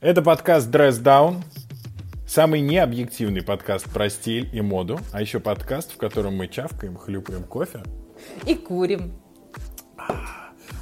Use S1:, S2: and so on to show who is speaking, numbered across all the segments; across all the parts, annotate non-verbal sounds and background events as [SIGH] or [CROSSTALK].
S1: Это подкаст Dress Down. Самый необъективный подкаст про стиль и моду, а еще подкаст, в котором мы чавкаем, хлюпаем кофе.
S2: И курим.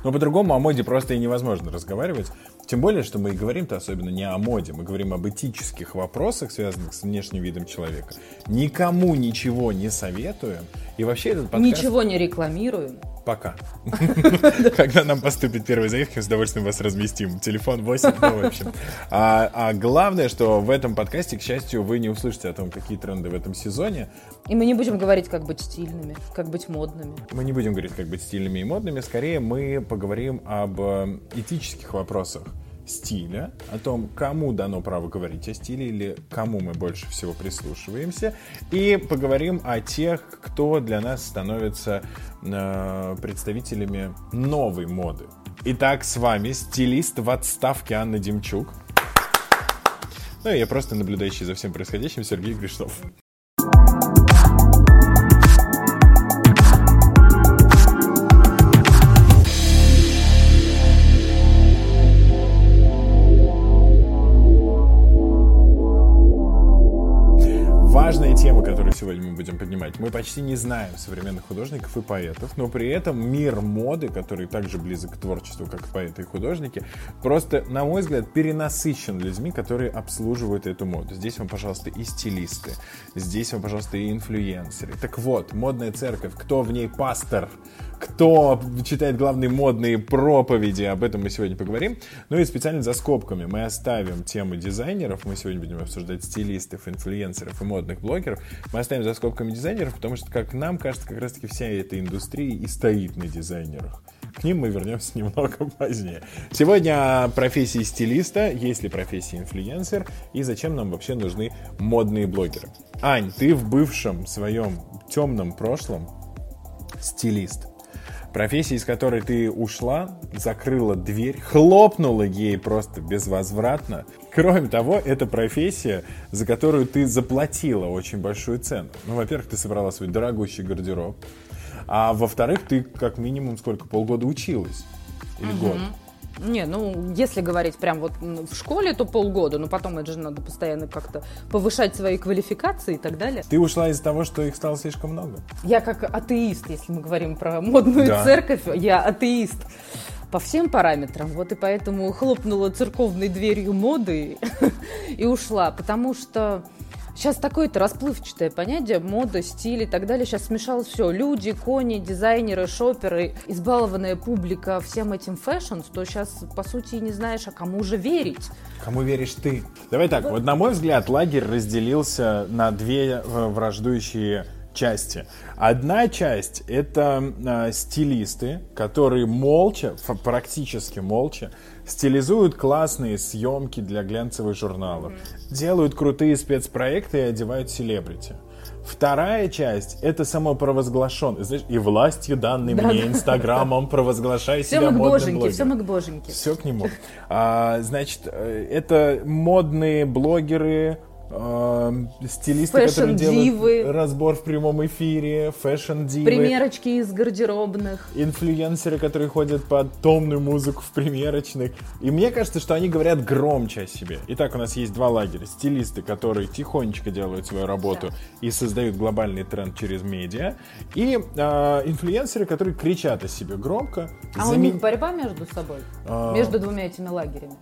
S1: Но по-другому о моде просто и невозможно разговаривать. Тем более, что мы и говорим-то особенно не о моде, мы говорим об этических вопросах, связанных с внешним видом человека. Никому ничего не советуем. И вообще этот подкаст...
S2: Ничего не рекламируем.
S1: Пока. [LAUGHS] Когда нам поступит первая заявка, с удовольствием вас разместим. Телефон 8, ну, в общем. А, а главное, что в этом подкасте, к счастью, вы не услышите о том, какие тренды в этом сезоне.
S2: И мы не будем говорить, как быть стильными, как быть модными.
S1: Мы не будем говорить, как быть стильными и модными. Скорее, мы поговорим об э, этических вопросах стиля, о том, кому дано право говорить о стиле или кому мы больше всего прислушиваемся, и поговорим о тех, кто для нас становится э, представителями новой моды. Итак, с вами стилист в отставке Анна Демчук. Ну и я просто наблюдающий за всем происходящим Сергей Гришнов. важно сегодня мы будем поднимать. Мы почти не знаем современных художников и поэтов, но при этом мир моды, который также близок к творчеству, как поэты и художники, просто, на мой взгляд, перенасыщен людьми, которые обслуживают эту моду. Здесь вам, пожалуйста, и стилисты, здесь вам, пожалуйста, и инфлюенсеры. Так вот, модная церковь, кто в ней пастор, кто читает главные модные проповеди, об этом мы сегодня поговорим. Ну и специально за скобками мы оставим тему дизайнеров, мы сегодня будем обсуждать стилистов, инфлюенсеров и модных блогеров. Мы оставим за скобками дизайнеров, потому что, как нам кажется, как раз-таки вся эта индустрия и стоит на дизайнерах. К ним мы вернемся [LAUGHS] немного позднее. Сегодня о профессии стилиста, есть ли профессия инфлюенсер и зачем нам вообще нужны модные блогеры. Ань, ты в бывшем своем темном прошлом стилист профессия, из которой ты ушла, закрыла дверь, хлопнула ей просто безвозвратно. Кроме того, это профессия, за которую ты заплатила очень большую цену. Ну, во-первых, ты собрала свой дорогущий гардероб, а во-вторых, ты как минимум сколько, полгода училась? Или угу. год?
S2: Не, ну, если говорить прям вот в школе, то полгода, но потом это же надо постоянно как-то повышать свои квалификации и так далее.
S1: Ты ушла из-за того, что их стало слишком много?
S2: Я как атеист, если мы говорим про модную да. церковь, я атеист по всем параметрам. Вот и поэтому хлопнула церковной дверью моды [LAUGHS] и ушла, потому что Сейчас такое-то расплывчатое понятие, мода, стиль и так далее. Сейчас смешалось все. Люди, кони, дизайнеры, шоперы, избалованная публика всем этим fashion, что сейчас, по сути, не знаешь, а кому же верить.
S1: Кому веришь ты? Давай так, вот на мой взгляд, лагерь разделился на две э, враждующие части. Одна часть это э, стилисты, которые молча, практически молча, стилизуют классные съемки для глянцевых журналов, mm-hmm. делают крутые спецпроекты и одевают селебрити. Вторая часть — это самопровозглашен. Знаешь, и властью данной да, мне Инстаграмом [LAUGHS] провозглашай
S2: все
S1: себя модным
S2: блогером. Все мы к боженьке.
S1: Все к нему. А, значит, э, это модные блогеры, э, стилисты, которые делают разбор в прямом эфире, фэшн-дивы.
S2: Примерочки из гардеробных.
S1: Инфлюенсеры, которые ходят под томную музыку в примерочных. И мне кажется, что они говорят громче о себе. Итак, у нас есть два лагеря. Стилисты, которые тихонечко делают свою работу да. и создают глобальный тренд через медиа. И э, инфлюенсеры, которые кричат о себе громко.
S2: А зам... у них борьба между собой? А... Между двумя этими лагерями?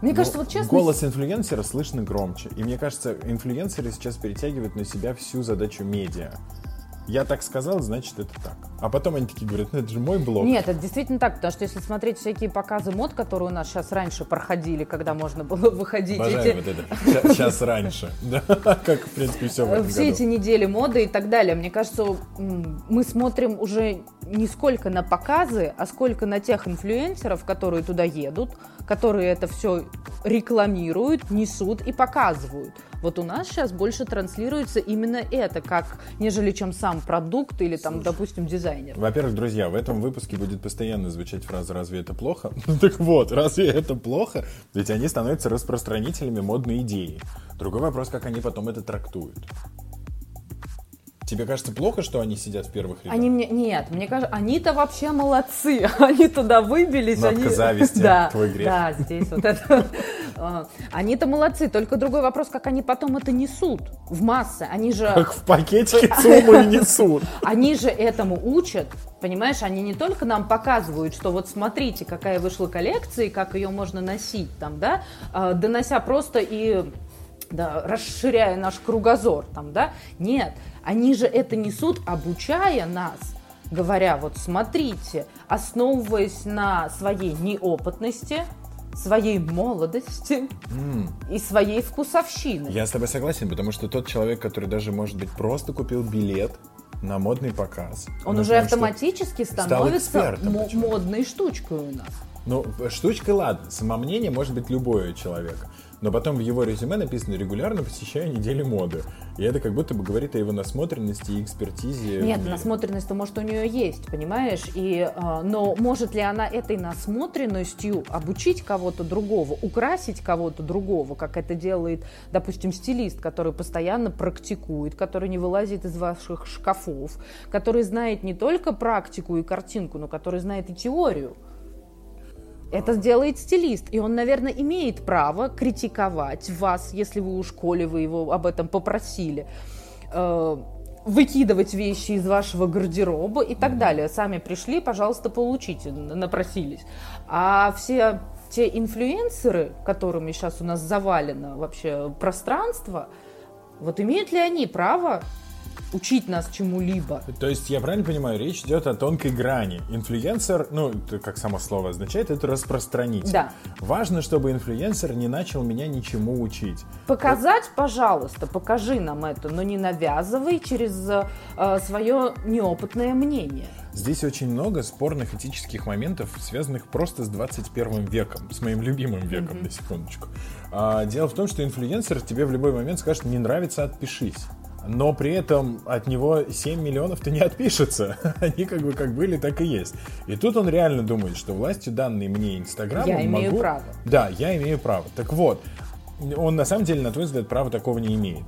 S2: Мне кажется, вот честно...
S1: Голос инфлюенсера слышно громче. И мне кажется, инфлюенсеры сейчас перетягивают на себя всю задачу медиа. Я так сказал, значит это так. А потом они такие говорят, ну это же мой блог.
S2: Нет, это действительно так, потому что если смотреть всякие показы мод, которые у нас сейчас раньше проходили, когда можно было выходить.
S1: Обожаем эти... вот это. Сейчас раньше. [LAUGHS] Как, в принципе, все в этом
S2: Все эти недели моды и так далее. Мне кажется, мы смотрим уже не сколько на показы, а сколько на тех инфлюенсеров, которые туда едут, которые это все рекламируют, несут и показывают. Вот у нас сейчас больше транслируется именно это, как нежели чем сам продукт или там, Слушай, допустим, дизайнер.
S1: Во-первых, друзья, в этом выпуске будет постоянно звучать фраза «разве это плохо?» [LAUGHS] Ну так вот, разве это плохо? Ведь они становятся распространителями модной идеи. Другой вопрос, как они потом это трактуют. Тебе кажется плохо, что они сидят в первых рядах?
S2: Они мне нет, мне кажется, они-то вообще молодцы, [LAUGHS] они туда выбились,
S1: Нотка
S2: они
S1: зависти, [LAUGHS]
S2: да,
S1: твой грех.
S2: Да, здесь вот это. [LAUGHS] А, Они-то молодцы, только другой вопрос, как они потом это несут в массы. Они же
S1: Как в пакетике и несут.
S2: Они же этому учат, понимаешь? Они не только нам показывают, что вот смотрите, какая вышла коллекция и как ее можно носить там, да, а, донося просто и да, расширяя наш кругозор там, да. Нет, они же это несут, обучая нас, говоря, вот смотрите, основываясь на своей неопытности, своей молодости и своей вкусовщины.
S1: Я с тобой согласен, потому что тот человек, который даже, может быть, просто купил билет на модный показ.
S2: Он уже
S1: знаем, что-
S2: автоматически становится модной штучкой у нас.
S1: Ну, штучка, ладно, самомнение может быть любое человека. Но потом в его резюме написано «регулярно посещаю недели моды». И это как будто бы говорит о его насмотренности и экспертизе.
S2: Нет, насмотренность-то, может, у нее есть, понимаешь? И, а, но может ли она этой насмотренностью обучить кого-то другого, украсить кого-то другого, как это делает, допустим, стилист, который постоянно практикует, который не вылазит из ваших шкафов, который знает не только практику и картинку, но который знает и теорию. Это делает стилист, и он, наверное, имеет право критиковать вас, если вы у школе вы его об этом попросили, э, выкидывать вещи из вашего гардероба и так далее. Сами пришли, пожалуйста, получите, напросились. А все те инфлюенсеры, которыми сейчас у нас завалено вообще пространство, вот имеют ли они право учить нас чему-либо?
S1: То есть, я правильно понимаю, речь идет о тонкой грани. Инфлюенсер, ну, как само слово означает, это распространитель.
S2: Да.
S1: Важно, чтобы инфлюенсер не начал меня ничему учить.
S2: Показать, пожалуйста, покажи нам это, но не навязывай через э, свое неопытное мнение.
S1: Здесь очень много спорных этических моментов, связанных просто с 21 веком, с моим любимым веком, на секундочку. А, дело в том, что инфлюенсер тебе в любой момент скажет, не нравится, отпишись. Но при этом от него 7 миллионов-то не отпишется. [LAUGHS] Они как бы как были, так и есть. И тут он реально думает, что властью данной мне Инстаграм
S2: Я имею право.
S1: Да, я имею право. Так вот, он на самом деле, на твой взгляд, права такого не имеет.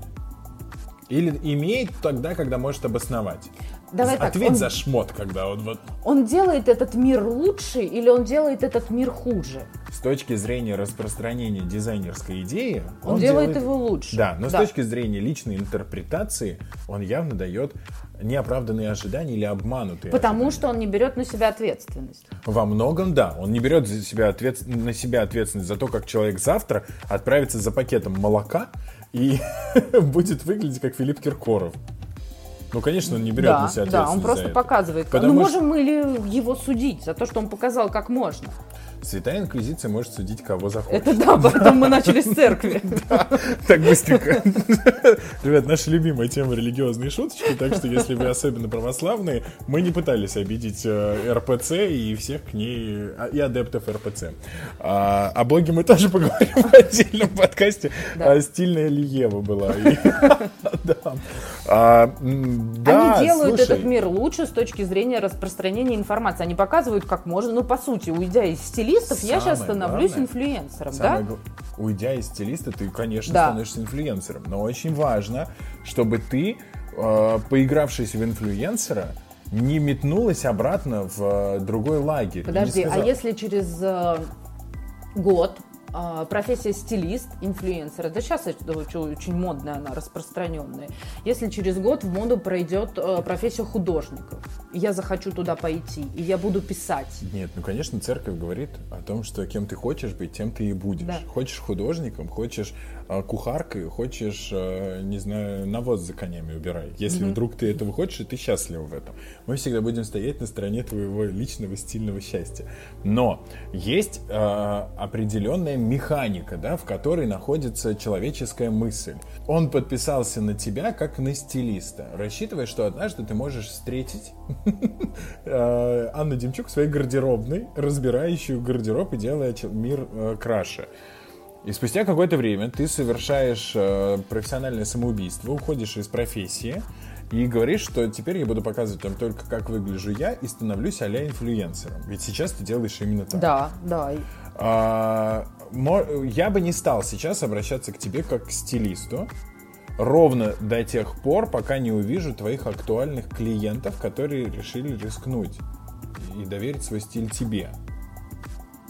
S1: Или имеет тогда, когда может обосновать.
S2: Давай так,
S1: Ответь
S2: он-
S1: за шмот, когда он вот
S2: Он делает этот мир лучше или он делает этот мир хуже?
S1: с точки зрения распространения дизайнерской идеи,
S2: Он, делает, его лучше.
S1: Да, но с точки зрения личной интерпретации он явно дает неоправданные ожидания или обманутые.
S2: Потому
S1: ожидания.
S2: что он не берет на себя ответственность.
S1: Во многом, да. Он не берет за себя ответ... на себя ответственность за то, как человек завтра отправится за пакетом молока и [LAUGHS] будет выглядеть как Филипп Киркоров. Ну, конечно, он не берет
S2: да,
S1: на себя
S2: да,
S1: ответственность
S2: он
S1: за
S2: просто показывает.
S1: Потому
S2: ну,
S1: что-
S2: можем мы ли его судить за то, что он показал, как можно?
S1: Святая Инквизиция может судить кого захочет.
S2: Это да, поэтому мы начали с церкви. [LAUGHS]
S1: Так быстренько. [LAUGHS] Ребят, наша любимая тема религиозные шуточки, так что если вы особенно православные, мы не пытались обидеть э, РПЦ и всех к ней, а, и адептов РПЦ. А, О Боге мы тоже поговорим в отдельном подкасте.
S2: Да.
S1: А, Стильная ли Ева была. [LAUGHS] [LAUGHS] Да. А, да,
S2: Они делают этот мир лучше с точки зрения распространения информации. Они показывают, как можно. Ну, по сути, уйдя из стилистов, я сейчас становлюсь инфлюенсером, да?
S1: Уйдя из стилиста, ты, конечно, становишься инфлюенсером. Но очень важно, чтобы ты, э, поигравшись в инфлюенсера, не метнулась обратно в э, другой лагерь.
S2: Подожди, а если через э, год профессия стилист, инфлюенсер, это сейчас это очень, очень модная она, распространенная. Если через год в моду пройдет э, профессия художников, и я захочу туда пойти, и я буду писать.
S1: Нет, ну, конечно, церковь говорит о том, что кем ты хочешь быть, тем ты и будешь.
S2: Да.
S1: Хочешь художником, хочешь кухаркой, хочешь, э, не знаю, навоз за конями убирай. Если вдруг ты этого хочешь, и ты счастлив в этом. Мы всегда будем стоять на стороне твоего личного стильного счастья. Но есть э, определенная механика, да, в которой находится человеческая мысль. Он подписался на тебя как на стилиста, рассчитывая, что однажды ты можешь встретить [LAUGHS] э, Анну Демчук в своей гардеробной, разбирающую гардероб и делая мир э, краше. И спустя какое-то время ты совершаешь э, профессиональное самоубийство, уходишь из профессии и говоришь, что теперь я буду показывать вам только, как выгляжу я, и становлюсь а-ля инфлюенсером. Ведь сейчас ты делаешь именно так.
S2: Да, да.
S1: А, я бы не стал сейчас обращаться к тебе как к стилисту, ровно до тех пор, пока не увижу твоих актуальных клиентов, которые решили рискнуть и доверить свой стиль тебе.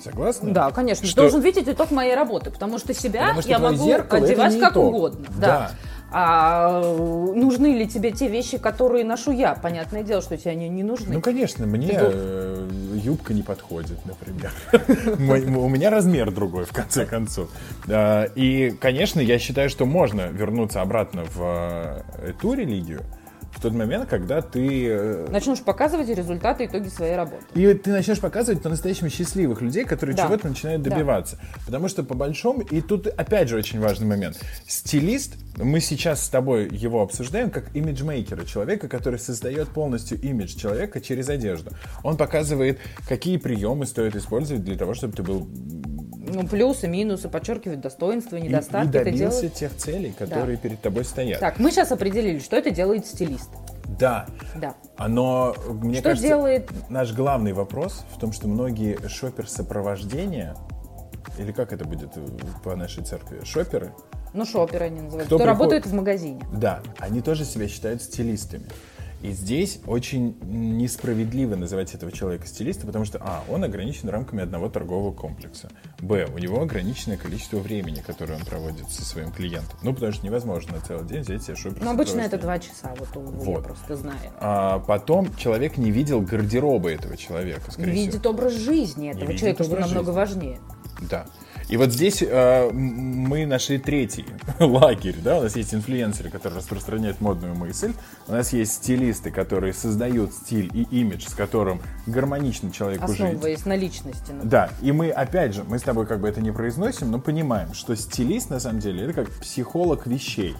S1: Согласна?
S2: Да, конечно.
S1: Что...
S2: Ты должен видеть итог моей работы, потому что себя
S1: Потому что
S2: я могу
S1: зеркало
S2: одевать как
S1: итог.
S2: угодно.
S1: Да.
S2: Да. А нужны ли тебе те вещи, которые ношу я? Понятное дело, что тебе они не нужны.
S1: Ну, конечно, мне э, юбка не подходит, например. [LAUGHS] У меня размер другой, в конце концов. И, конечно, я считаю, что можно вернуться обратно в э, эту религию в тот момент, когда ты э,
S2: Начнешь показывать результаты, итоги своей работы.
S1: И ты начнешь показывать по-настоящему счастливых людей, которые
S2: Да.
S1: чего-то начинают
S2: Да.
S1: добиваться. Потому что по большому, и тут опять же очень важный момент. Стилист, мы сейчас с тобой его обсуждаем как имиджмейкера, человека, который создает полностью имидж человека через одежду. Он показывает, какие приемы стоит использовать для того, чтобы ты был
S2: Ну, плюсы, минусы, подчеркивать достоинства,
S1: и, и
S2: недостатки. это
S1: добился
S2: делает...
S1: тех целей, которые перед тобой стоят.
S2: Так, мы сейчас определили, что это делает стилист.
S1: Да,
S2: Да.
S1: Оно, мне
S2: Что
S1: кажется,
S2: делает-
S1: наш главный вопрос в том, что многие шопер-сопровождения, или как это будет по нашей церкви, шоперы,
S2: Ну, шоперы они называют.
S1: Кто
S2: Кто,
S1: приходит-
S2: работает в магазине.
S1: да, они тоже себя считают стилистами. И здесь очень несправедливо называть этого человека стилистом, потому что, а, он ограничен рамками одного торгового комплекса. Б, у него ограниченное количество времени, которое он проводит со своим клиентом. Ну, потому что невозможно на целый день взять себе шопер
S2: Но обычно это два часа, вот, у- я
S1: Вот.
S2: просто знаю.
S1: А потом человек не видел гардероба этого человека, скорее всего.
S2: Видит образ жизни этого
S1: видит
S2: человека, что намного
S1: жизни.
S2: важнее.
S1: Да. И вот здесь э, мы нашли третий [LAUGHS] лагерь, да, у нас есть инфлюенсеры, которые распространяют модную мысль, у нас есть стилисты, которые создают стиль и имидж, с которым гармонично человеку жить.
S2: Основываясь на личности. ну.
S1: Да, и мы, опять же, мы с тобой как бы это не произносим, но понимаем, что стилист, на самом деле, это как психолог вещей.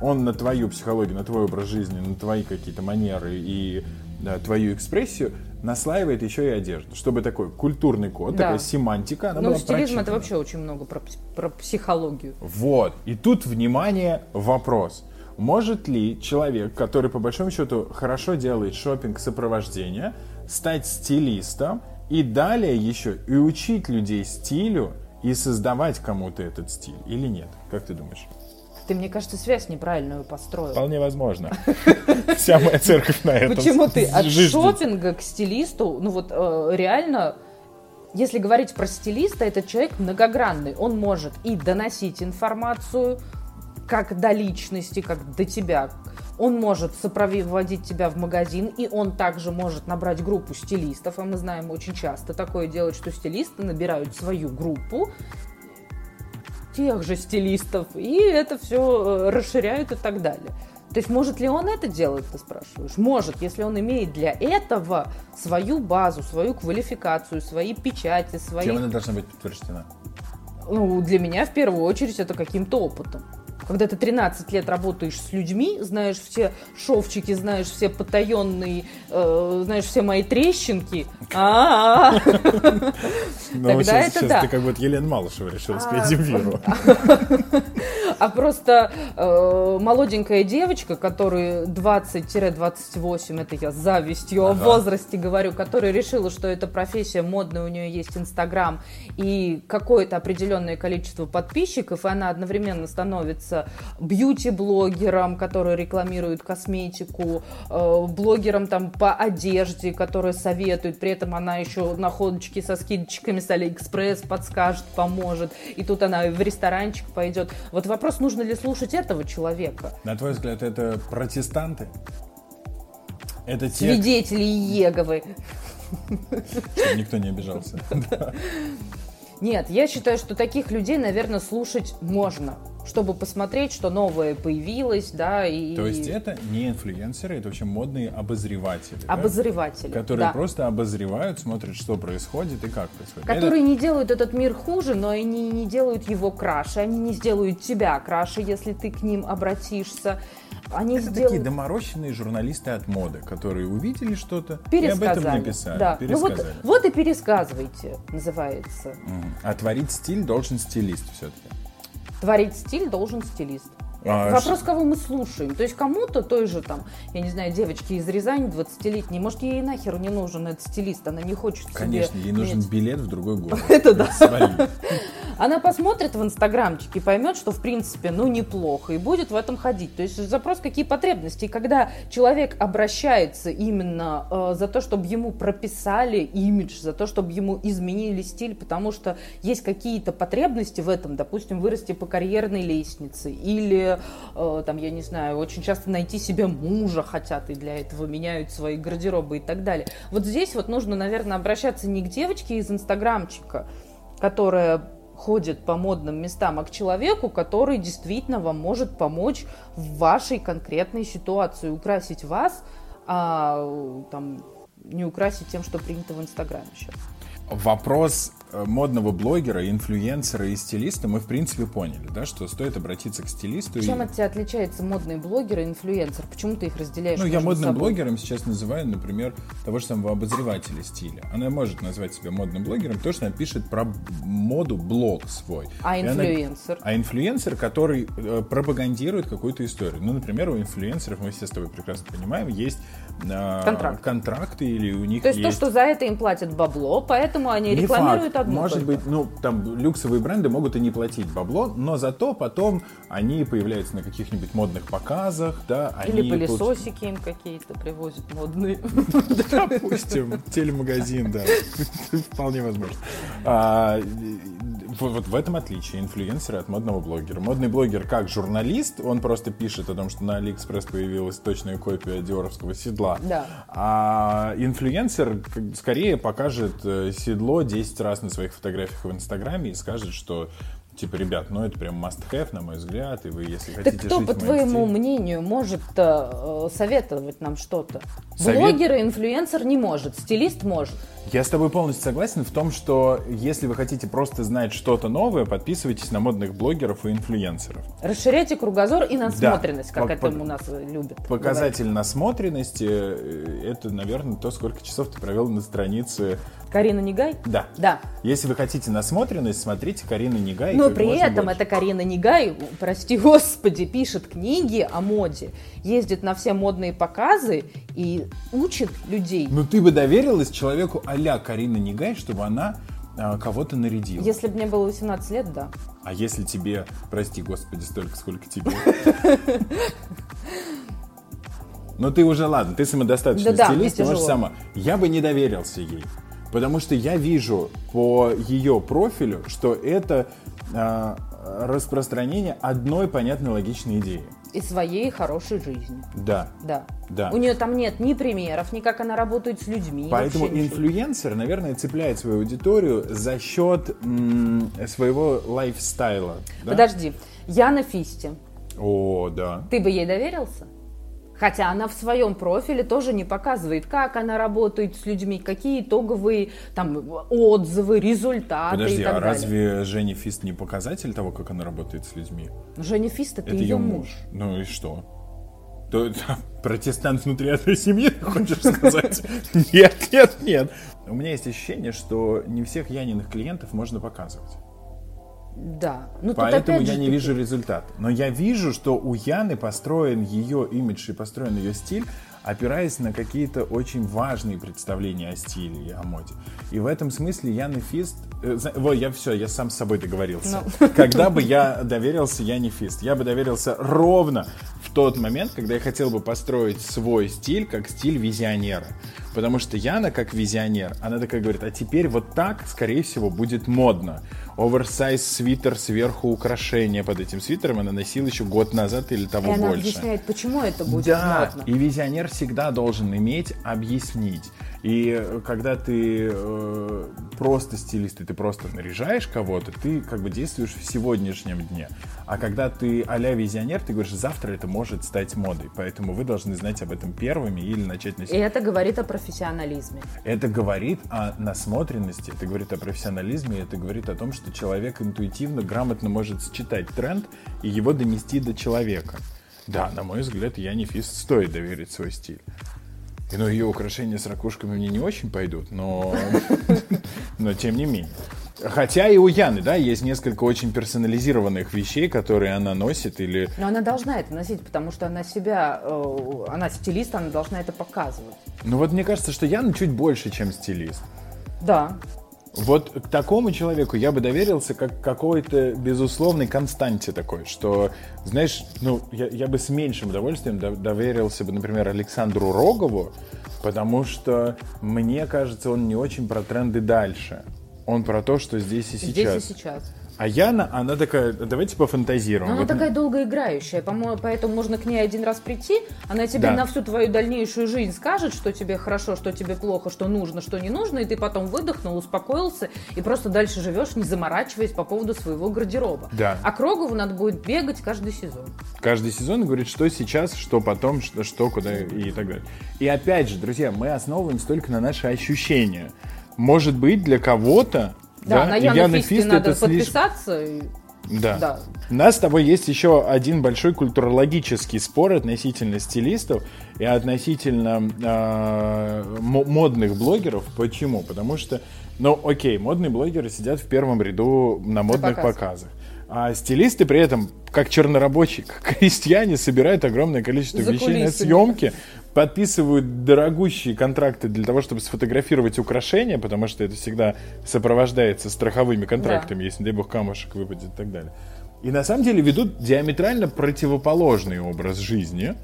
S1: Он на твою психологию, на твой образ жизни, на твои какие-то манеры и да, твою экспрессию наслаивает еще и одежду, чтобы такой культурный код,
S2: Да.
S1: такая семантика, она
S2: Ну,
S1: была
S2: стилизм это вообще очень много про, про психологию.
S1: Вот. И тут, внимание, вопрос. Может ли человек, который по большому счету хорошо делает шопинг сопровождения, стать стилистом и далее еще и учить людей стилю и создавать кому-то этот стиль или нет? Как ты думаешь?
S2: Ты, мне кажется, связь неправильную построил.
S1: Вполне возможно. [LAUGHS] Вся моя церковь на этом
S2: Почему ты от шопинга к стилисту, ну вот э, реально, если говорить про стилиста, этот человек многогранный. Он может и доносить информацию, как до личности, как до тебя. Он может сопроводить тебя в магазин, и он также может набрать группу стилистов. А мы знаем, очень часто такое делают, что стилисты набирают свою группу тех же стилистов, и это все расширяют и так далее. То есть может ли он это делать, ты спрашиваешь? Может, если он имеет для этого свою базу, свою квалификацию, свои печати, свои...
S1: Чем она должна быть подтверждена?
S2: Ну, для меня в первую очередь это каким-то опытом. Когда ты 13 лет работаешь с людьми, знаешь все шовчики, знаешь все потаенные, э, знаешь все мои трещинки, а
S1: Ну,
S2: Тогда это да.
S1: ты как будто Елена Малышева решила спеть Земфиру. [LAUGHS]
S2: А просто э, молоденькая девочка, которой 20-28, это я завистью о возрасте говорю, которая решила, что эта профессия модная, у нее есть Инстаграм и какое-то определенное количество подписчиков, и она одновременно становится бьюти-блогером, который рекламирует косметику, э, блогером там по одежде, который советует, при этом она еще находочки со скидочками с Алиэкспресс подскажет, поможет, и тут она в ресторанчик пойдет. Вот вопрос, нужно ли слушать этого человека?
S1: На твой взгляд, это протестанты? Это те,
S2: Свидетели Еговы.
S1: чтобы никто не обижался. [LAUGHS]
S2: Нет, я считаю, что таких людей, наверное, слушать можно, чтобы посмотреть, что новое появилось, да, и...
S1: То есть это не инфлюенсеры, это вообще модные обозреватели. да?
S2: Обозреватели.
S1: Которые
S2: да.
S1: просто обозревают, смотрят, что происходит и как происходит.
S2: Которые не делают этот мир хуже, но они не делают его краше. Они не сделают тебя краше, если ты к ним обратишься. Они
S1: Это,
S2: сделают...
S1: такие доморощенные журналисты от моды, которые увидели что-то и об этом написали.
S2: Да. Ну вот, вот и пересказывайте, называется.
S1: А творить стиль должен стилист все-таки.
S2: Творить стиль должен стилист.
S1: А
S2: Вопрос, кого мы слушаем. То есть кому-то той же там, я не знаю, девочки из Рязани 20-летней, может, ей нахер не нужен этот стилист, она не хочет себе
S1: Конечно, ей нужен
S2: иметь-
S1: билет в другой город. [LAUGHS]
S2: Это да. Она посмотрит в инстаграмчик и поймет, что в принципе, ну, неплохо, и будет в этом ходить. То есть запрос, какие потребности. И когда человек обращается именно э, за то, чтобы ему прописали имидж, за то, чтобы ему изменили стиль, потому что есть какие-то потребности в этом, допустим, вырасти по карьерной лестнице, или, э, там, я не знаю, очень часто найти себе мужа хотят, и для этого меняют свои гардеробы и так далее. Вот здесь вот нужно, наверное, обращаться не к девочке из инстаграмчика, которая ходит по модным местам, а к человеку, который действительно вам может помочь в вашей конкретной ситуации, украсить вас, а там не украсить тем, что принято в Инстаграме сейчас.
S1: Вопрос модного блогера, инфлюенсера и стилиста мы, в принципе, поняли, да, что стоит обратиться к стилисту.
S2: Чем
S1: и...
S2: от тебя отличается модный блогер и инфлюенсер? Почему ты их разделяешь?
S1: Ну, я модным собой? блогером сейчас называю, например, того же самого обозревателя стиля. Она может назвать себя модным блогером, то, что она пишет про моду блог свой.
S2: А инфлюенсер?
S1: Она... А инфлюенсер, который э, пропагандирует какую-то историю. Ну, например, у инфлюенсеров, мы все с тобой прекрасно понимаем, есть э,
S2: Контракт.
S1: контракты или у них
S2: То есть,
S1: есть...
S2: то, что за это им платят бабло, поэтому они Не рекламируют
S1: одну Может только. быть, ну, там люксовые бренды могут и не платить бабло, но зато потом они появляются на каких-нибудь модных показах, да,
S2: Или пылесосики им какие-то привозят модные. [LAUGHS]
S1: Допустим, телемагазин, да, [LAUGHS] вполне возможно. Вот в этом отличие инфлюенсера от модного блогера. Модный блогер как журналист, он просто пишет о том, что на Алиэкспресс появилась точная копия диоровского седла.
S2: Да.
S1: А инфлюенсер скорее покажет э, седло 10 раз на своих фотографиях в Инстаграме и скажет, что Типа, ребят, ну это прям must-have, на мой взгляд, и вы, если хотите
S2: так кто,
S1: жить
S2: по твоему стиле... мнению, может э, советовать нам что-то? Совет... Блогер и инфлюенсер не может, стилист может.
S1: Я с тобой полностью согласен в том, что если вы хотите просто знать что-то новое, подписывайтесь на модных блогеров и инфлюенсеров.
S2: Расширяйте кругозор и насмотренность, да. как по- это у нас любят.
S1: Показатель говорить. насмотренности э, – это, наверное, то, сколько часов ты провел на странице
S2: Карина Негай?
S1: Да.
S2: Да.
S1: Если вы хотите насмотренность, смотрите Карина Негай.
S2: Но при этом больше. эта Карина Негай, прости [LAUGHS] господи, пишет книги о моде, ездит на все модные показы и учит людей.
S1: Ну ты бы доверилась человеку а-ля Карина Негай, чтобы она а, кого-то нарядила?
S2: Если бы мне было 18 лет, да.
S1: А если тебе, прости господи, столько, сколько тебе? [LAUGHS] Ну ты уже, ладно, ты самодостаточный да, стилист, ты можешь сама. Я бы не доверился ей. Потому что я вижу по ее профилю, что это э, распространение одной понятной логичной идеи.
S2: И своей хорошей жизни.
S1: Да.
S2: Да.
S1: Да.
S2: У нее там нет ни примеров, ни как она работает с людьми.
S1: Поэтому инфлюенсер, наверное, цепляет свою аудиторию за счет м- своего лайфстайла.
S2: Да? Подожди, Яна Фисти.
S1: О, да.
S2: Ты бы ей доверился? Хотя она в своем профиле тоже не показывает, как она работает с людьми, какие итоговые там отзывы, результаты
S1: Подожди,
S2: и так
S1: а
S2: далее.
S1: разве Женя Фист не показатель того, как она работает с людьми?
S2: Женя Фист это,
S1: это
S2: ее муж. муж.
S1: Ну и что? То, то, [LAUGHS] протестант внутри одной семьи, хочешь сказать? [LAUGHS] Нет, нет, нет. У меня есть ощущение, что не всех Яниных клиентов можно показывать.
S2: Да. Ну,
S1: Поэтому я не таки... вижу результат. Но я вижу, что у Яны построен ее имидж и построен ее стиль, опираясь на какие-то очень важные представления о стиле и о моде. И в этом смысле Яна Фист... Э, вот, я все, я сам с собой договорился. No. Ну. [LAUGHS] Когда бы я доверился Яне Фист? Я бы доверился ровно в тот момент, когда я хотел бы построить свой стиль как стиль визионера. Потому что Яна, как визионер, она такая говорит, а теперь вот так, скорее всего, будет модно. Оверсайз свитер сверху украшения под этим свитером она носила еще год назад или того
S2: и
S1: больше.
S2: она объясняет, почему это будет
S1: да,
S2: модно.
S1: и визионер всегда должен иметь объяснить. И когда ты э, просто стилист, и ты просто наряжаешь кого-то, ты как бы действуешь в сегодняшнем дне. А когда ты а-ля визионер, ты говоришь, завтра это может стать модой. Поэтому вы должны знать об этом первыми или начать носить.
S2: И это говорит о профессионализме.
S1: Это говорит о насмотренности, это говорит о профессионализме, это говорит о том, что человек интуитивно, грамотно может считать тренд и его донести до человека. Да, на мой взгляд, я не фист стоит доверить свой стиль. И, ну, ее украшения с ракушками мне не очень пойдут, но, но тем не менее. Хотя и у Яны, да, есть несколько очень персонализированных вещей, которые она носит или...
S2: Но она должна это носить, потому что она себя, э, она стилист, она должна это показывать.
S1: Ну вот мне кажется, что Яна чуть больше, чем стилист.
S2: Да.
S1: Вот к такому человеку я бы доверился как какой-то безусловной константе такой, что, знаешь, ну, я, я бы с меньшим удовольствием доверился бы, например, Александру Рогову, потому что, мне кажется, он не очень про тренды дальше. Он про то, что здесь и сейчас.
S2: Здесь и сейчас.
S1: А Яна, она такая, давайте пофантазируем.
S2: Но она вот... такая долгоиграющая, поэтому можно к ней один раз прийти, она тебе да. на всю твою дальнейшую жизнь скажет, что тебе хорошо, что тебе плохо, что нужно, что не нужно, и ты потом выдохнул, успокоился и просто дальше живешь, не заморачиваясь по поводу своего гардероба.
S1: Да.
S2: А Крогову надо будет бегать каждый сезон.
S1: Каждый сезон говорит, что сейчас, что потом, что, что куда и так далее. И опять же, друзья, мы основываемся только на наши ощущения. Может быть, для кого-то
S2: да, да? на Яну Фисте надо подписаться.
S1: Да. да. У нас с тобой есть еще один большой культурологический спор относительно стилистов и относительно э, модных блогеров. Почему? Потому что, ну, окей, модные блогеры сидят в первом ряду на модных показ. показах. А стилисты при этом, как чернорабочие, как [LAUGHS] крестьяне, собирают огромное количество За вещей на съемки, подписывают дорогущие контракты для того, чтобы сфотографировать украшения, потому что это всегда сопровождается страховыми контрактами, да. если, дай бог, камушек выпадет и так далее. И на самом деле ведут диаметрально противоположный образ жизни,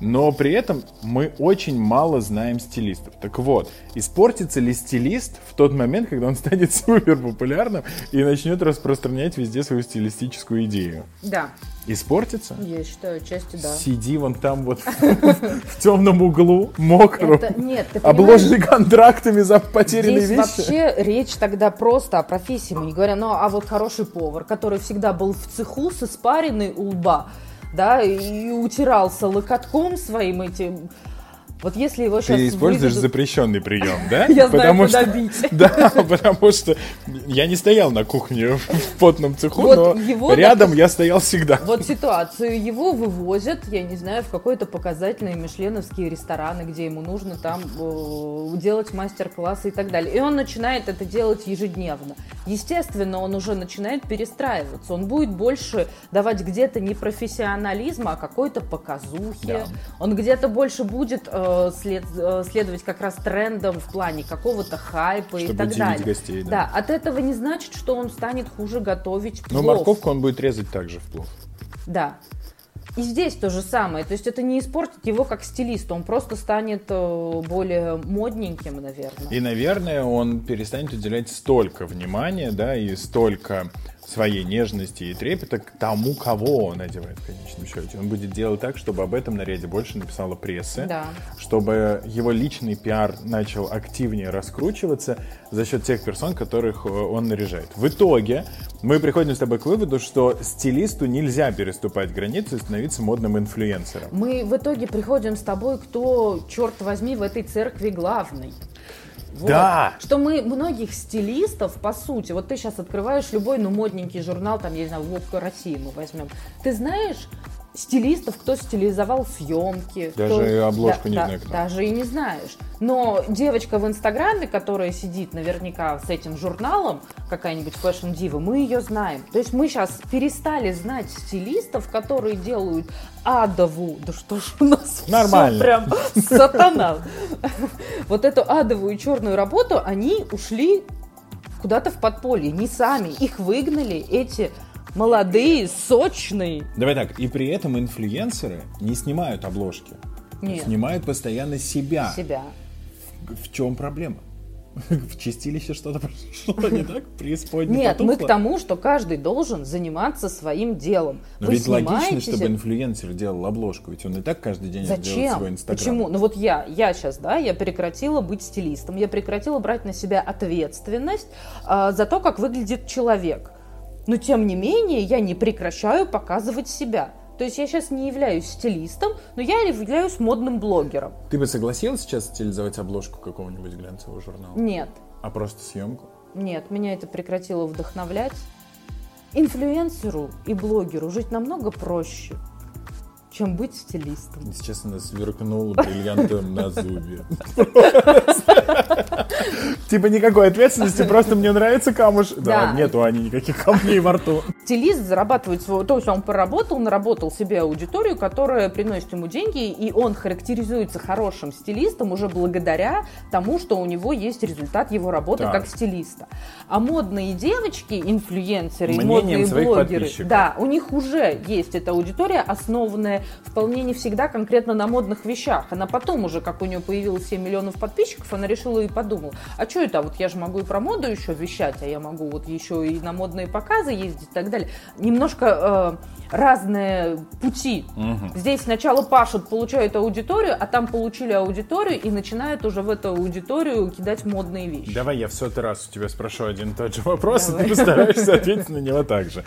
S1: но при этом мы очень мало знаем стилистов. Так вот, испортится ли стилист в тот момент, когда он станет [LAUGHS] супер популярным и начнет распространять везде свою стилистическую идею?
S2: Да.
S1: Испортится?
S2: Я считаю, части да.
S1: Сиди вон там вот [LAUGHS] в темном углу, мокрым,
S2: нет,
S1: обложенный контрактами за потерянные вещи.
S2: вообще речь тогда просто о профессии, мы не говорим, ну а вот хороший повар, который всегда был в цеху с испаренной у лба, да, и утирался локотком своим этим вот если его сейчас
S1: Ты используешь выведут... запрещенный прием, да? [LAUGHS]
S2: Я знаю, потому куда что... бить. [LAUGHS]
S1: Да, потому что я не стоял на кухне [LAUGHS] в потном цеху, вот но его, рядом я стоял всегда.
S2: Вот ситуацию. Его вывозят, я не знаю, в какой-то показательный мишленовские рестораны, где ему нужно там э, делать мастер-классы и так далее. И он начинает это делать ежедневно. Естественно, он уже начинает перестраиваться. Он будет больше давать где-то не профессионализма, а какой-то показухи. Да. Он где-то больше будет э, Э, след, э, следовать как раз трендам в плане какого-то хайпа Чтобы и так далее.
S1: гостей, да.
S2: да. От этого не значит, что он станет хуже готовить
S1: плов. Но морковку он будет резать также в плов.
S2: Да. И здесь то же самое. То есть это не испортит его как стилиста. Он просто станет э, более модненьким, наверное.
S1: И, наверное, он перестанет уделять столько внимания, да, и столько своей нежности и трепета к тому, кого он одевает в конечном счете. Он будет делать так, чтобы об этом наряде больше написала пресса,
S2: да.
S1: чтобы его личный пиар начал активнее раскручиваться за счет тех персон, которых э, он наряжает. В итоге мы приходим с тобой к выводу, что стилисту нельзя переступать границы и становиться модным инфлюенсером.
S2: Мы в итоге приходим с тобой, кто, черт возьми, в этой церкви главный.
S1: Вот. Да.
S2: Что мы многих стилистов, по сути, вот ты сейчас открываешь любой, ну, модненький журнал, там, я не знаю, Vogue России мы возьмем. Ты знаешь, стилистов, кто стилизовал съемки.
S1: Даже
S2: кто...
S1: обложку
S2: да,
S1: не
S2: да,
S1: знаю кто.
S2: Даже и не знаешь. Но девочка в Инстаграме, которая сидит наверняка с этим журналом, какая-нибудь фэшн-дива, мы ее знаем. То есть мы сейчас перестали знать стилистов, которые делают адову, да что ж у нас
S1: Нормально.
S2: прям сатана. Вот эту адовую черную работу они ушли куда-то в подполье, не сами. Их выгнали эти молодые, сочные.
S1: Давай так, и при этом инфлюенсеры не снимают обложки.
S2: Нет.
S1: Снимают постоянно себя.
S2: Себя.
S1: В, в чем проблема? [LAUGHS] В чистилище что-то произошло [LAUGHS] не так? Преисподне
S2: Нет, потухло? мы к тому, что каждый должен заниматься своим делом.
S1: Но Вы ведь логично, чтобы инфлюенсер делал обложку, ведь он и так каждый день
S2: Зачем?
S1: делает свой инстаграм.
S2: Почему? Ну вот я, я сейчас, да, я прекратила быть стилистом, я прекратила брать на себя ответственность а, за то, как выглядит человек. Но тем не менее я не прекращаю показывать себя. То есть я сейчас не являюсь стилистом, но я являюсь модным блогером.
S1: Ты бы согласилась сейчас стилизовать обложку какого-нибудь глянцевого журнала?
S2: Нет.
S1: А просто съемку?
S2: Нет, меня это прекратило вдохновлять. Инфлюенсеру и блогеру жить намного проще чем быть стилистом.
S1: Сейчас она сверкнула бриллиантом на зубе. [LAUGHS] Типа никакой ответственности, просто мне нравится камуш. Да, нету они никаких камней во рту.
S2: стилист зарабатывает свою... То есть он поработал, наработал себе аудиторию, которая приносит ему деньги, и он характеризуется хорошим стилистом уже благодаря тому, что у него есть результат его работы как стилиста. А модные девочки, инфлюенсеры, модные блогеры, да, у них уже есть эта аудитория, основанная вполне не всегда конкретно на модных вещах. Она потом уже, как у нее появилось 7 миллионов подписчиков, она решила и подумала, а что это, вот я же могу и про моду еще вещать, а я могу вот еще и на модные показы ездить и так далее. Немножко э, разные пути. Здесь сначала пашут, получают аудиторию, а там получили аудиторию и начинают уже в эту аудиторию кидать модные вещи.
S1: Давай я в сотый раз у тебя спрошу один и тот же вопрос, и
S2: Давай.
S1: ты постараешься [LAUGHS] ответить на него так же.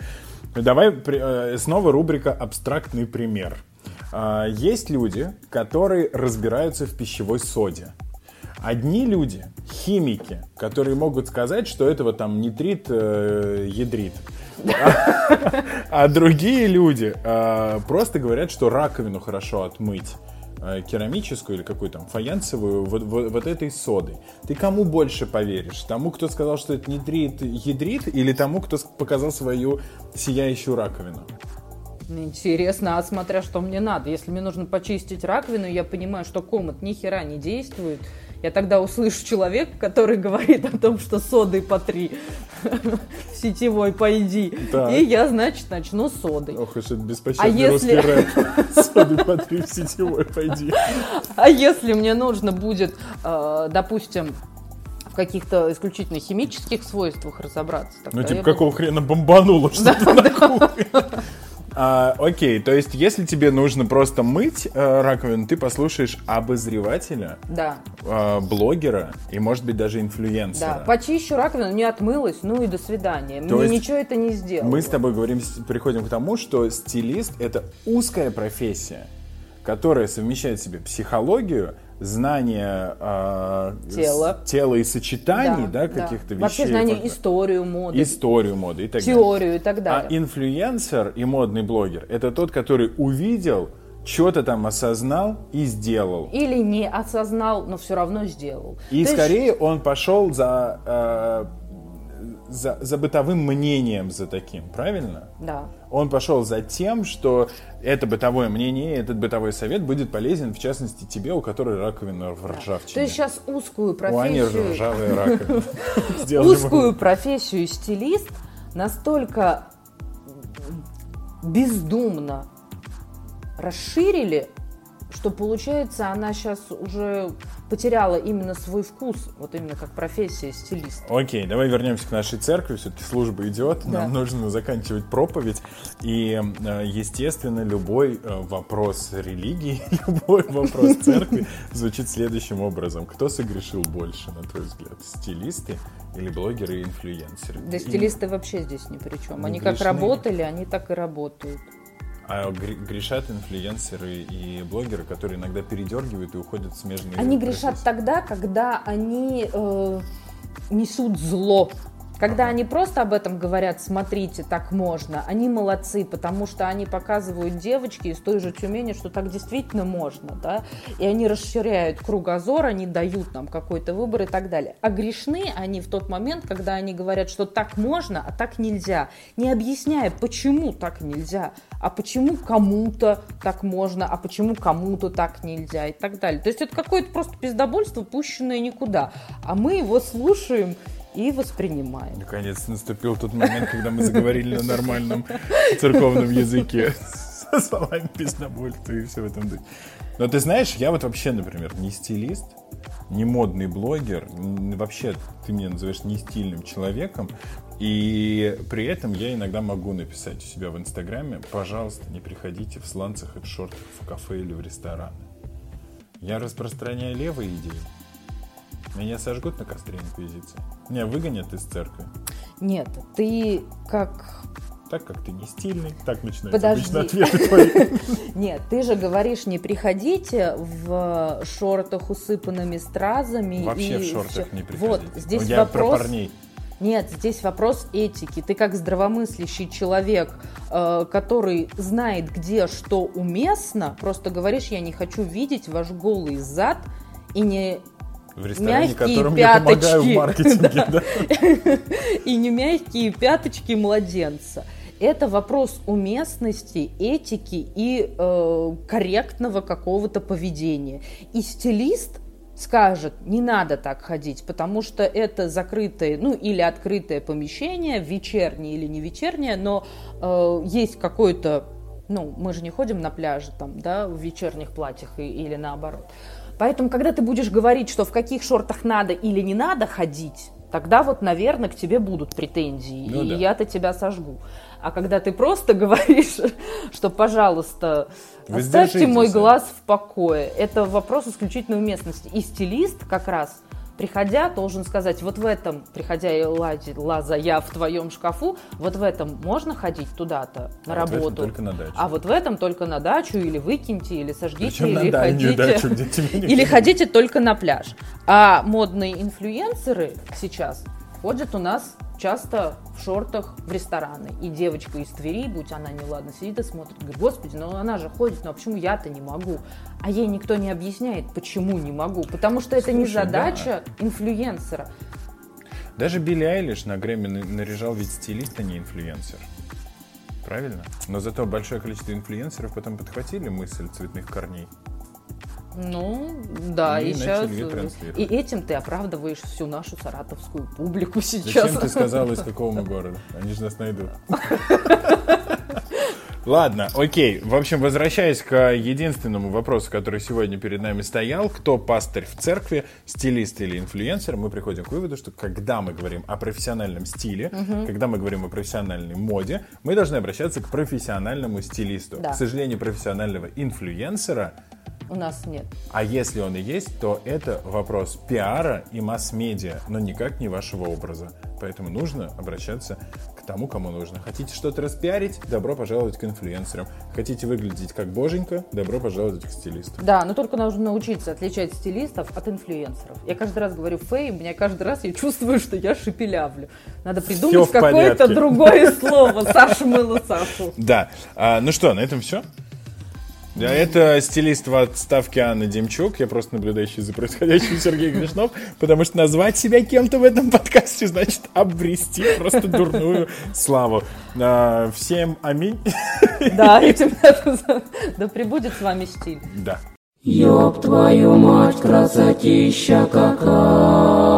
S1: Давай э, снова рубрика «Абстрактный пример». А, Есть люди, которые разбираются в пищевой соде. Одни люди, химики, которые могут сказать, что этого там нитрит, э, ядрит. А, а другие люди э, просто говорят, что раковину хорошо отмыть э, керамическую или какую там фаянсовую вот, вот- вот этой содой. Ты кому больше поверишь? Тому, кто сказал, что это нитрит, ядрит, или тому, кто показал свою сияющую раковину?
S2: Интересно, а смотря что мне надо. Если мне нужно почистить раковину, я понимаю, что комод ни хера не действует. Я тогда услышу человека, который говорит о том, что содой потри в сетевой пойди.
S1: Так.
S2: И я, значит, начну с содой.
S1: Ох уж это беспощадный
S2: А если-
S1: русский рэп. Соды по три в сетевой, пойди.
S2: А если мне нужно будет, э, допустим, в каких-то исключительно химических свойствах разобраться,
S1: Ну, типа,
S2: буду-
S1: какого хрена бомбануло что-то на кухне? А, окей, то есть, если тебе нужно просто мыть э, раковину, ты послушаешь обозревателя,
S2: Да,
S1: э, блогера и, может быть, даже инфлюенсера.
S2: да. Почищу раковину, не отмылась, ну и до свидания.
S1: То
S2: Мне ничего это не сделало.
S1: Мы с тобой говорим, приходим к тому, что стилист — это узкая профессия, которая совмещает в себе психологию, знание э,
S2: Тела.
S1: тела и сочетаний, да, каких-то вещей.
S2: Вообще знание историю моды,
S1: историю моды и так далее.
S2: теорию и так
S1: А
S2: далее.
S1: инфлюенсер и модный блогер — это тот, который увидел, что-то там осознал и сделал.
S2: Или не осознал, но все равно сделал.
S1: И
S2: То есть-
S1: скорее он пошел за, э, за, за бытовым мнением за таким, правильно?
S2: Да.
S1: Он пошел за тем, что это бытовое мнение, этот бытовой совет будет полезен, в частности, тебе, у которой раковина в ржавчине.
S2: То есть сейчас узкую
S1: У Ани
S2: профессию,
S1: ржавая [LAUGHS] раковина.
S2: Узкую профессию стилист настолько бездумно расширили, что получается она сейчас уже потеряла именно свой вкус, вот именно как профессия стилиста.
S1: Окей, давай вернемся к нашей церкви. Все-таки служба идет,
S2: Да.
S1: нам нужно заканчивать проповедь. И, э, естественно, любой э, вопрос религии, [LAUGHS] любой вопрос церкви звучит следующим образом. Кто согрешил больше, на твой взгляд? Стилисты или блогеры и инфлюенсеры?
S2: Да стилисты вообще здесь ни при чем. Они как работали, они так и работают.
S1: А гре- грешат инфлюенсеры и блогеры, которые иногда передергивают и уходят в смежные
S2: Они грешат
S1: профессии.
S2: тогда, когда они э, несут зло. Когда они просто об этом говорят, смотрите, так можно, они молодцы, потому что они показывают девочке из той же Тюмени, что так действительно можно, да, и они расширяют кругозор, они дают нам какой-то выбор и так далее. А грешны они в тот момент, когда они говорят, что так можно, а так нельзя, не объясняя, почему так нельзя, а почему кому-то так можно, а почему кому-то так нельзя и так далее. То есть это какое-то просто пиздобольство, пущенное никуда. А мы его слушаем и воспринимаем.
S1: Наконец наступил тот момент, когда мы заговорили на нормальном церковном языке со словами пиздобольства и все в этом духе. Но ты знаешь, я вот вообще, например, не стилист, не модный блогер, вообще ты меня называешь не стильным человеком, и при этом я иногда могу написать у себя в Инстаграме, пожалуйста, не приходите в сланцах и в шортах в кафе или в рестораны. Я распространяю левые идеи. Меня сожгут на костре Инквизиции. Меня выгонят из церкви.
S2: Нет, ты как...
S1: Так как ты не стильный, так начинаются
S2: Подожди.
S1: обычно ответы твои. [LAUGHS]
S2: Нет, ты же говоришь, не приходите в шортах, усыпанными стразами.
S1: Вообще в шортах не приходите.
S2: Вот, здесь
S1: Я про
S2: вопрос...
S1: парней.
S2: Нет, здесь вопрос этики. Ты как здравомыслящий человек, э, который знает, где что уместно, просто говоришь, я не хочу видеть ваш голый зад и не
S1: В ресторане,
S2: Мягкие
S1: которым я помогаю в
S2: пяточки. [LAUGHS]
S1: маркетинге. да. [LAUGHS]
S2: и не мягкие пяточки младенца. Это вопрос уместности, этики и э, корректного какого-то поведения. И стилист скажет, не надо так ходить, потому что это закрытое, ну или открытое помещение, вечернее или не вечернее, но э, есть какой-то, ну мы же не ходим на пляже там, да, в вечерних платьях и, или наоборот. Поэтому, когда ты будешь говорить, что в каких шортах надо или не надо ходить, тогда вот, наверное, к тебе будут претензии, ну, и да. я-то тебя сожгу. А когда ты просто [LAUGHS] говоришь, что, пожалуйста, Вы оставьте мой глаз в покое, это вопрос исключительно уместности. И стилист как раз приходя, должен сказать, вот в этом, приходя и лазя, лаза я в твоем шкафу, вот в этом можно ходить туда-то на а работу. Вот
S1: только на дачу.
S2: А вот в этом только на дачу, или выкиньте, или сожгите, Причем или ходите. Дачу, где или ходите только на пляж. А модные инфлюенсеры сейчас ходят у нас часто в шортах в рестораны. И девочка из Твери, будь она неладно, сидит и смотрит, говорит, господи, ну она же ходит, ну а почему я-то не могу? А ей никто не объясняет, почему не могу. Потому что это Слушай, не задача да. инфлюенсера.
S1: Даже Билли Айлиш на Грэмми наряжал ведь стилиста, не инфлюенсер. Правильно? Но зато большое количество инфлюенсеров потом подхватили мысль цветных корней.
S2: Ну, да, и, и сейчас... И этим ты оправдываешь всю нашу саратовскую публику сейчас.
S1: Зачем ты сказала, из какого мы [LAUGHS] города? Они же нас найдут. Ладно, окей. В общем, возвращаясь к единственному вопросу, который сегодня перед нами стоял, кто пастырь в церкви, стилист или инфлюенсер, мы приходим к выводу, что когда мы говорим о профессиональном стиле, угу. когда мы говорим о профессиональной моде, мы должны обращаться к профессиональному стилисту. Да. К сожалению, профессионального инфлюенсера
S2: у нас нет.
S1: А если он и есть, то это вопрос пиара и масс-медиа, но никак не вашего образа. Поэтому нужно обращаться к тому, кому нужно. Хотите что-то распиарить? Добро пожаловать к инфлюенсерам. Хотите выглядеть как боженька? Добро пожаловать к стилисту.
S2: Да, но только нужно научиться отличать стилистов от инфлюенсеров. Я каждый раз говорю фей, у меня каждый раз я чувствую, что я шепелявлю. Надо придумать какое-то другое слово. Саша мыло Сашу.
S1: Да. А, ну что, на этом все? Да, это стилист в отставке Анна Демчук. Я просто наблюдающий за происходящим [LAUGHS] Сергей Гришнов, потому что назвать себя кем-то в этом подкасте значит обрести просто дурную славу. А, всем аминь. [LAUGHS]
S2: Да, этим [LAUGHS] да прибудет с вами стиль.
S1: Да.
S3: Ёб твою мать, красотища какая!